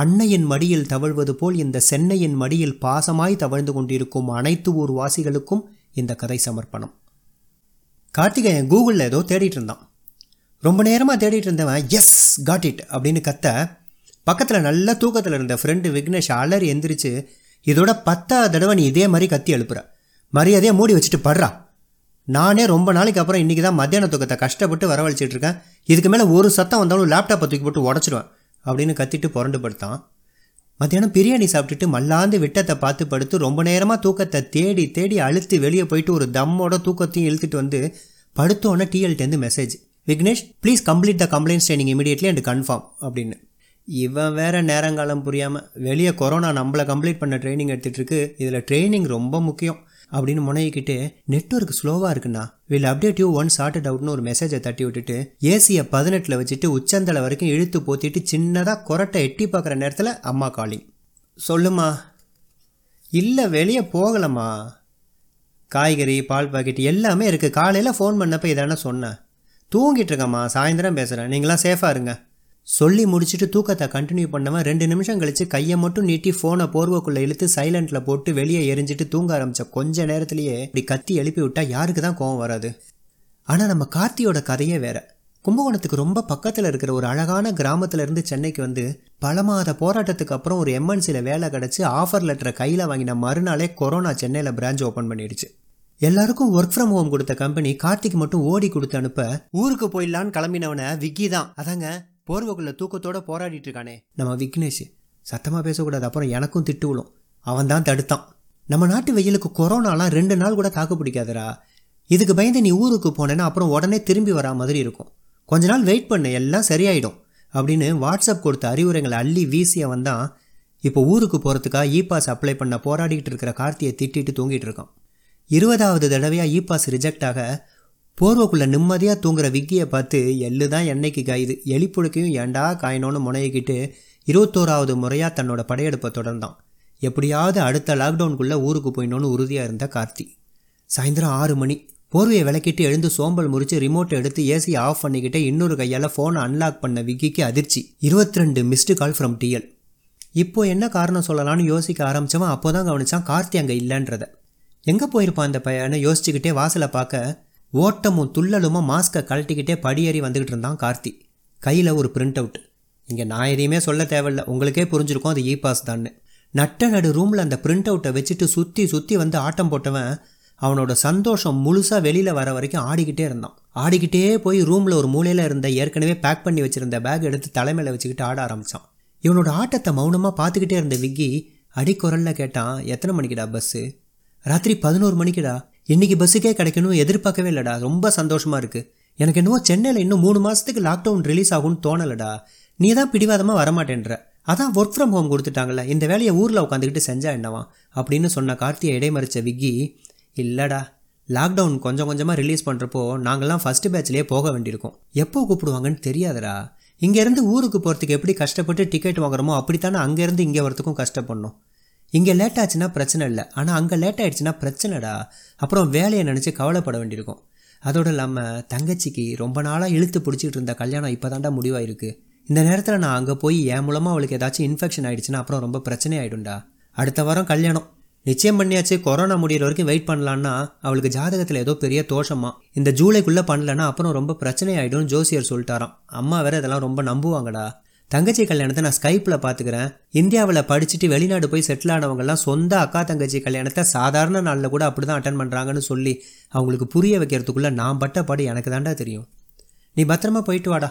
அன்னையின் மடியில் தவழ்வது போல் இந்த சென்னையின் மடியில் பாசமாய் தவழ்ந்து கொண்டிருக்கும் அனைத்து ஊர் வாசிகளுக்கும் இந்த கதை சமர்ப்பணம். கார்த்திகேயன் கூகுளில் ஏதோ தேடிட்டு இருந்தான். ரொம்ப நேரமாக தேடிட்டு இருந்தவன் எஸ் காட் இட் அப்படின்னு கத்த பக்கத்தில் நல்ல தூக்கத்தில் இருந்த ஃப்ரெண்டு விக்னேஷ் அலறி எந்திரிச்சு இதோட பத்தாவது தடவை நீ இதே மாதிரி கத்தி எழுப்புற. மரியாதையை மூடி வச்சுட்டு படுறா. நானே ரொம்ப நாளைக்கு அப்புறம் இன்றைக்கி தான் மத்தியான தூக்கத்தை கஷ்டப்பட்டு வரவழைச்சிட்டு இருக்கேன். இதுக்கு மேலே ஒரு சத்தம் வந்தாலும் லேப்டாப்பை தூக்கி போட்டு உடச்சிடுவேன் அப்படின்னு கத்திட்டு புரண்டு படுத்தான். மத்தியானம் பிரியாணி சாப்பிட்டுட்டு மல்லாந்து விட்டத்தை பார்த்து படுத்து ரொம்ப நேரமாக தூக்கத்தை தேடி தேடி அழுத்து வெளியே போயிட்டு ஒரு தம்மோட தூக்கத்தையும் இழுத்துட்டு வந்து படுத்தோன்னே டிஎல்டேருந்து message Vignesh please complete the complaint training immediately and confirm அப்படின்னு. இவன் வேற நேரங்காலம் புரியாமல் வெளியே கொரோனா நம்மளை கம்ப்ளீட் பண்ண ட்ரைனிங் எடுத்துகிட்டு இருக்கு. இதில் ட்ரைனிங் ரொம்ப முக்கியம். அப்படின்னு முனையிக்கிட்டு நெட்ஒர்க் ஸ்லோவாக இருக்குண்ணா. Will update you once sorted அவுட்னு ஒரு மெசேஜை தட்டி விட்டுட்டு ஏசியை பதினெட்டில் வச்சுட்டு உச்சந்தலை வரைக்கும் இழுத்து போத்திட்டு சின்னதாக கொரட்டை எட்டி பார்க்குற நேரத்தில் அம்மா காலிங் சொல்லுமா இல்லை வெளியே போகலம்மா. காய்கறி பால் பாக்கெட் எல்லாமே இருக்குது காலையில் ஃபோன் பண்ணப்போ இதானே சொன்னேன். தூங்கிட்டு இருக்கேம்மா. சாயந்தரம் பேசுகிறேன் நீங்களாம் சேஃபாக இருங்க. சொல்லி முடிச்சுட்டு தூக்கத்தை கண்டினியூ பண்ணவன் ரெண்டு நிமிஷம் கழித்து கையை மட்டும் நீட்டி ஃபோனை போர்வக்குள்ளே இழுத்து சைலண்டில் போட்டு வெளியே எரிஞ்சிட்டு தூங்க ஆரம்பித்த கொஞ்ச நேரத்திலேயே இப்படி கத்தி எழுப்பி விட்டால் யாருக்கு தான் கோவம் வராது. ஆனால் நம்ம கார்த்தியோட கதையே வேற. கும்பகோணத்துக்கு ரொம்ப பக்கத்தில் இருக்கிற ஒரு அழகான கிராமத்திலேருந்து சென்னைக்கு வந்து பல மாத போராட்டத்துக்கு அப்புறம் ஒரு எம்என்சியில் வேலை கிடச்சி ஆஃபர் லெட்டரை கையில் வாங்கின மறுநாளே கொரோனா சென்னையில் பிரான்ச் ஓப்பன் பண்ணிடுச்சு. எல்லாருக்கும் ஒர்க் ஃப்ரம் ஹோம் கொடுத்த கம்பெனி கார்த்திக் மட்டும் ஓடி கொடுத்து அனுப்ப ஊருக்கு போயிடலான்னு கிளம்பினவனை விக்கி தான். அதாங்க போர்வைக்குள்ள தூக்கத்தோட போராடிட்டு இருக்கானே நம்ம விக்னேஷ் சத்தமாக பேசக்கூடாது அப்புறம் எனக்கும் திட்டு விழும் அவன் தான் தடுத்தான். நம்ம நாட்டு வெயிலுக்கு கொரோனாலாம் ரெண்டு நாள் கூட தாக்கு பிடிக்காதடா. இதுக்கு பயந்து நீ ஊருக்கு போனேன்னா அப்புறம் உடனே திரும்பி வரா மாதிரி இருக்கும். கொஞ்ச நாள் வெயிட் பண்ணு எல்லாம் சரியாயிடும் அப்படின்னு வாட்ஸ்அப் கொடுத்த அறிவுரைகளை அள்ளி வீசிய வந்தான் இப்போ ஊருக்கு போகிறதுக்காக இ பாஸ் அப்ளை பண்ண போராடிக்கிட்டு இருக்கிற கார்த்தியை திட்டிட்டு தூங்கிட்டு இருக்கான். இருபதாவது தடவையாக இ பாஸ் ரிஜெக்ட் ஆக போர்வைக்குள்ளே நிம்மதியாக தூங்குற விக்கியை பார்த்து எள்ளு தான் எண்ணெய்க்கு காயுது? எலிப்புழுக்கையும் ஏண்டா காயணும்னு முனையிக்கிட்டு இருபத்தோராவது முறையாக தன்னோட படையெடுப்பை தொடர்ந்தான். எப்படியாவது அடுத்த லாக்டவுனுக்குள்ளே ஊருக்கு போயிடணும்னு உறுதியாக இருந்த கார்த்தி. சாயந்தரம் ஆறு மணி. போர்வையை விளக்கிட்டு எழுந்து சோம்பல் முறிச்சு ரிமோட்டை எடுத்து ஏசி ஆஃப் பண்ணிக்கிட்டே இன்னொரு கையால் ஃபோனை அன்லாக் பண்ண விக்கிக்கு அதிர்ச்சி. இருபத்தி ரெண்டு மிஸ்டு கால் ஃப்ரம் டிஎல் இப்போ என்ன காரணம் சொல்லலாம்னு யோசிக்க ஆரம்பிச்சவன் அப்போ தான் கவனிச்சான் கார்த்தி அங்கே இல்லைன்றத. எங்கே போயிருப்பான் அந்த பையனை யோசிச்சுக்கிட்டே வாசலை பார்க்க ஓட்டமும் துள்ளலுமா மாஸ்கை கழட்டிக்கிட்டே படியேறி வந்துக்கிட்டு இருந்தான் கார்த்தி. கையில் ஒரு பிரிண்ட் அவுட் இங்கே நான் எதையுமே சொல்ல தேவையில்ல. உங்களுக்கே புரிஞ்சிருக்கும் அது இ பாஸ் தான்னு. நட்ட நடு ரூமில் அந்த பிரிண்ட் அவுட்டை வச்சுட்டு சுற்றி சுற்றி வந்து ஆட்டம் போட்டவன் அவனோட சந்தோஷம் முழுசாக வெளியில் வர வரைக்கும் ஆடிக்கிட்டே இருந்தான். ஆடிக்கிட்டே போய் ரூமில் ஒரு மூலையில் இருந்த ஏற்கனவே பேக் பண்ணி வச்சுருந்த பேக் எடுத்து தலைமையில் வச்சுக்கிட்டு ஆட ஆரம்பித்தான் இவனோட ஆட்டத்தை மௌனமாக பார்த்துக்கிட்டே இருந்த விக்கி அடிக்குரலில் கேட்டான் எத்தனை மணிக்குடா பஸ்ஸு ராத்திரி பதினோரு மணிக்குடா. இன்னைக்கு பஸ்ஸுக்கே கிடைக்கணும் எதிர்பார்க்கவே இல்லைடா. ரொம்ப சந்தோஷமாக இருக்குது எனக்கு என்னவோ சென்னையில் இன்னும் மூணு மாதத்துக்கு லாக்டவுன் ரிலீஸ் ஆகும்னு தோணலடா. நீ தான் பிடிவாதமாக வரமாட்டேன்ற. அதான் ஒர்க் ஃப்ரம் ஹோம் கொடுத்துட்டாங்கல்ல. இந்த வேலையை ஊரில் உட்காந்துக்கிட்டு செஞ்சா என்னவா? அப்படின்னு சொன்ன கார்த்தியை இடைமறிச்ச விக்கி இல்லைடா. லாக்டவுன் கொஞ்சம் கொஞ்சமாக ரிலீஸ் பண்ணுறப்போ நாங்கள்லாம் ஃபஸ்ட்டு பேட்ச்லேயே போக வேண்டியிருக்கோம். எப்போ கூப்பிடுவாங்கன்னு தெரியாதுடா. இங்கேருந்து ஊருக்கு போகிறதுக்கு எப்படி கஷ்டப்பட்டு டிக்கெட் வாங்குறோமோ அப்படித்தானே அங்கேருந்து இங்கே வரத்துக்கும் கஷ்டப்படணும். இங்கே லேட் ஆச்சுன்னா பிரச்சனை இல்லை. ஆனால் அங்கே லேட் ஆயிடுச்சுன்னா பிரச்சனைடா. அப்புறம் வேலையை நினச்சி கவலைப்பட வேண்டியிருக்கும். அதோடு இல்லாமல் தங்கச்சிக்கு ரொம்ப நாளாக இழுத்து பிடிச்சிட்டு இருந்த கல்யாணம் இப்போ தாண்டா முடிவாயிருக்கு. இந்த நேரத்தில் நான் அங்கே போய் என் மூலமாக அவளுக்கு ஏதாச்சும் இன்ஃபெக்ஷன் ஆகிடுச்சுன்னா அப்புறம் ரொம்ப பிரச்சனை ஆகிடும்டா அடுத்த வாரம் கல்யாணம். நிச்சயம் பண்ணியாச்சு. கொரோனா முடியிற வரைக்கும் வெயிட் பண்ணலான்னா அவளுக்கு ஜாதகத்தில் ஏதோ பெரிய தோஷமா. இந்த ஜூலைக்குள்ளே பண்ணலன்னா அப்புறம் ரொம்ப பிரச்சனை ஆகிடும் ஜோசியர் சொல்லிட்டாராம். அம்மா வேற இதெல்லாம் ரொம்ப நம்புவாங்கடா. தங்கச்சி கல்யாணத்தை நான் ஸ்கைப்பில் பார்த்துக்கிறேன் இந்தியாவில் படிச்சுட்டு வெளிநாடு போய் செட்டில் ஆனவங்கெல்லாம் சொந்த அக்கா தங்கச்சி கல்யாணத்தை சாதாரண நாளில் கூட அப்படி தான் அட்டன் பண்ணுறாங்கன்னு சொல்லி அவங்களுக்கு புரிய வைக்கிறதுக்குள்ளே நான் பட்ட பாடு எனக்கு தாண்டா தெரியும். நீ பத்திரமா போயிட்டு வாடா.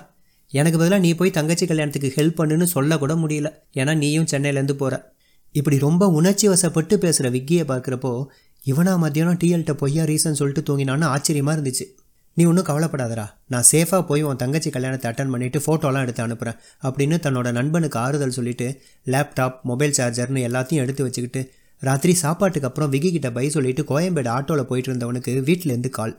எனக்கு பதிலாக நீ போய் தங்கச்சி கல்யாணத்துக்கு ஹெல்ப் பண்ணுன்னு சொல்லக்கூட முடியல. ஏன்னா நீயும் சென்னையிலேருந்து போகிற இப்படி ரொம்ப உணர்ச்சி வசப்பட்டு பேசுகிற விக்கியை பார்க்குறப்போ இவனா மத்தியானம் டிஎல்கிட்ட பொய்யா ரீசன் சொல்லிட்டு தூங்கினான்னு ஆச்சரியமாக இருந்துச்சு. நீ ஒன்றும் கவலைப்படாதடா. நான் சேஃபாக போய் உன் தங்கச்சி கல்யாணத்தை அட்டன் பண்ணிவிட்டு ஃபோட்டோலாம் எடுத்து அனுப்புகிறேன் அப்படின்னு தன்னோட நண்பனுக்கு ஆறுதல் சொல்லிட்டு லேப்டாப் மொபைல் சார்ஜர்னு எல்லாத்தையும் எடுத்து வச்சுக்கிட்டு ராத்திரி சாப்பாட்டுக்கு அப்புறம் விக்கி கிட்ட பை சொல்லிட்டு கோயம்பேடு ஆட்டோவில் போயிட்டு இருந்தவனுக்கு வீட்டிலேருந்து கால்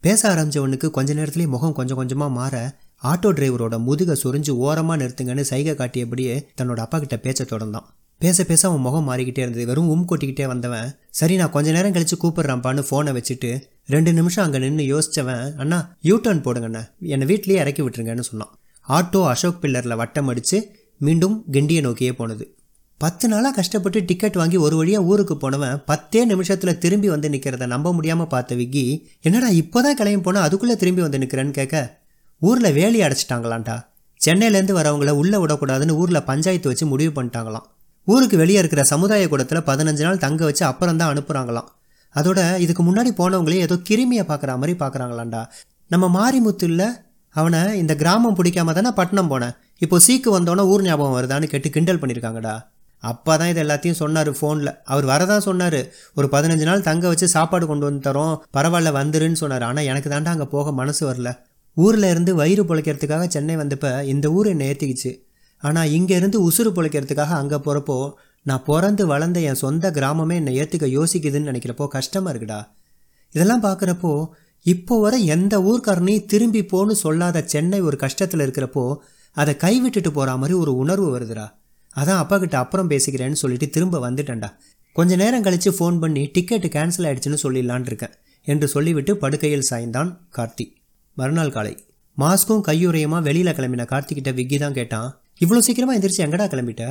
பேச ஆரம்பிச்சவனுக்கு கொஞ்ச நேரத்துலேயே முகம் கொஞ்சம் கொஞ்சமாக மாற ஆட்டோ டிரைவரோட முதுகை சொரிஞ்சு ஓரமாக நிறுத்துங்கன்னு சைகை காட்டியபடியே தன்னோட அப்பா கிட்ட பேச்ச தொடர்ந்தான். பேச பேச அவன் முகம் மாறிக்கிட்டே இருந்தது. வெறும் உம் கொட்டிக்கிட்டே வந்தவன் சரி நான் கொஞ்ச நேரம் கழிச்சு கூப்பிட்றான்ப்பான்னு ஃபோனை வச்சுட்டு ரெண்டு நிமிஷம் அங்கே நின்று யோசித்தவன் அண்ணா யூ டர்ன் போடுங்கண்ணா. என்னை வீட்லேயே இறக்கி விட்டுருங்கன்னு சொன்னான். ஆட்டோ அசோக் பில்லரில் வட்டம் அடித்து மீண்டும் கிண்டியை நோக்கியே போனது. பத்து நாளாக கஷ்டப்பட்டு டிக்கெட் வாங்கி ஒரு வழியாக ஊருக்கு போனவன் பத்தே நிமிஷத்தில் திரும்பி வந்து நிற்கிறத நம்ப முடியாமல் பார்த்த விக்கி என்னடா இப்போ தான் கிளம்பி போனால் அதுக்குள்ளே திரும்பி வந்து நிற்கிறேன்னு கேட்க ஊரில் வேலி அடைச்சிட்டாங்களான்டா. சென்னையிலேருந்து வரவங்கள உள்ளே விடக்கூடாதுன்னு ஊரில் பஞ்சாயத்து வச்சு முடிவு பண்ணிட்டாங்களாம். ஊருக்கு வெளியே இருக்கிற சமுதாய கூடத்தில் பதினஞ்சு நாள் தங்க வச்சு அப்புறம் தான் அனுப்புகிறாங்களாம் அதோட இதுக்கு முன்னாடி போனவங்களே ஏதோ கிருமியை பார்க்குற மாதிரி பார்க்குறாங்களாண்டா நம்ம மாரிமுத்து இல்லை அவனை இந்த கிராமம் பிடிக்காம தானே பட்டணம் போனேன். இப்போ சீக்கு வந்தோன்னே ஊர் ஞாபகம் வருதான்னு கேட்டு கிண்டல் பண்ணியிருக்காங்கடா அப்பா தான் இது எல்லாத்தையும் சொன்னார் ஃபோனில். அவர் வரதான் சொன்னார். ஒரு பதினஞ்சு நாள் தங்க வச்சு சாப்பாடு கொண்டு வந்து தரோம் பரவாயில்ல வந்துருன்னு சொன்னார். ஆனால் எனக்கு தாண்டா அங்கே போக மனசு வரல. ஊரில் இருந்து வயிறு பிழைக்கிறதுக்காக சென்னை வந்தப்போ இந்த ஊர் என்னை ஏற்றிக்கிச்சு ஆனால் இங்கேருந்து உசுறு பிழைக்கிறதுக்காக அங்கே போகிறப்போ நான் பிறந்து வளர்ந்த என் சொந்த கிராமமே என்னை ஏற்றுக்க யோசிக்குதுன்னு நினைக்கிறப்போ கஷ்டமாக இருக்குடா. இதெல்லாம் பார்க்குறப்போ இப்போ வர எந்த ஊர்க்காரனையும் திரும்பி போன்னு சொல்லாத சென்னை ஒரு கஷ்டத்தில் இருக்கிறப்போ அதை கைவிட்டுட்டு போகிற மாதிரி ஒரு உணர்வு வருதுடா. அதான் அப்பா கிட்ட அப்புறம் பேசிக்கிறேன்னு சொல்லிட்டு திரும்ப வந்துட்டேன்டா. கொஞ்ச நேரம் கழித்து ஃபோன் பண்ணி டிக்கெட்டு கேன்சல் ஆயிடுச்சுன்னு சொல்லிடலான் இருக்கேன் என்று சொல்லிவிட்டு படுக்கையில் சாய்ந்தான் கார்த்தி. மறுநாள் காலை. மாஸ்க்கும் கையுறையுமா வெளியில் கிளம்பின கார்த்திகிட்ட விக்கி தான் கேட்டான். இவ்வளோ சீக்கிரமாக எந்திரிச்சு எங்கடா கிளம்பிட்ட?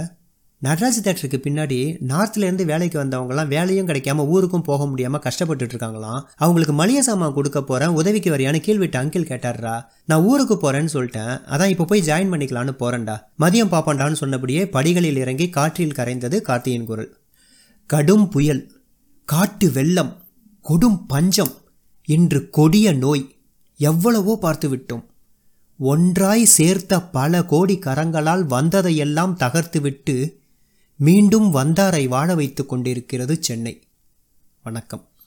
நடராஜ் தேட்டருக்கு பின்னாடி நார்த்லேருந்து வேலைக்கு வந்தவங்கலாம் வேலையும் கிடைக்காம ஊருக்கும் போக முடியாமல் கஷ்டப்பட்டுட்டு இருக்காங்களாம் அவங்களுக்கு மளிகை சாமான் கொடுக்க போகிறேன் உதவிக்கு வரியான்னு கீழ்விட்டு அங்கிள் கேட்டார்ரா. நான் ஊருக்கு போகிறேன்னு சொல்லிட்டேன். அதான் இப்போ போய் ஜாயின் பண்ணிக்கலான்னு போகிறேன்டா மதியம் பாப்பாண்டான்னு சொன்னபடியே படிகளில் இறங்கி காற்றில் கரைந்தது கார்த்தியின் குரல். கடும் புயல் காட்டு வெள்ளம் கொடும் பஞ்சம் இன்று கொடிய நோய் எவ்வளவோ பார்த்து விட்டோம் ஒன்றாய் சேர்த்த பல கோடி கரங்களால் வந்ததையெல்லாம் தகர்த்துவிட்டு மீண்டும் வந்தாரை வாழ வைத்து கொண்டிருக்கிறது சென்னை. வணக்கம்.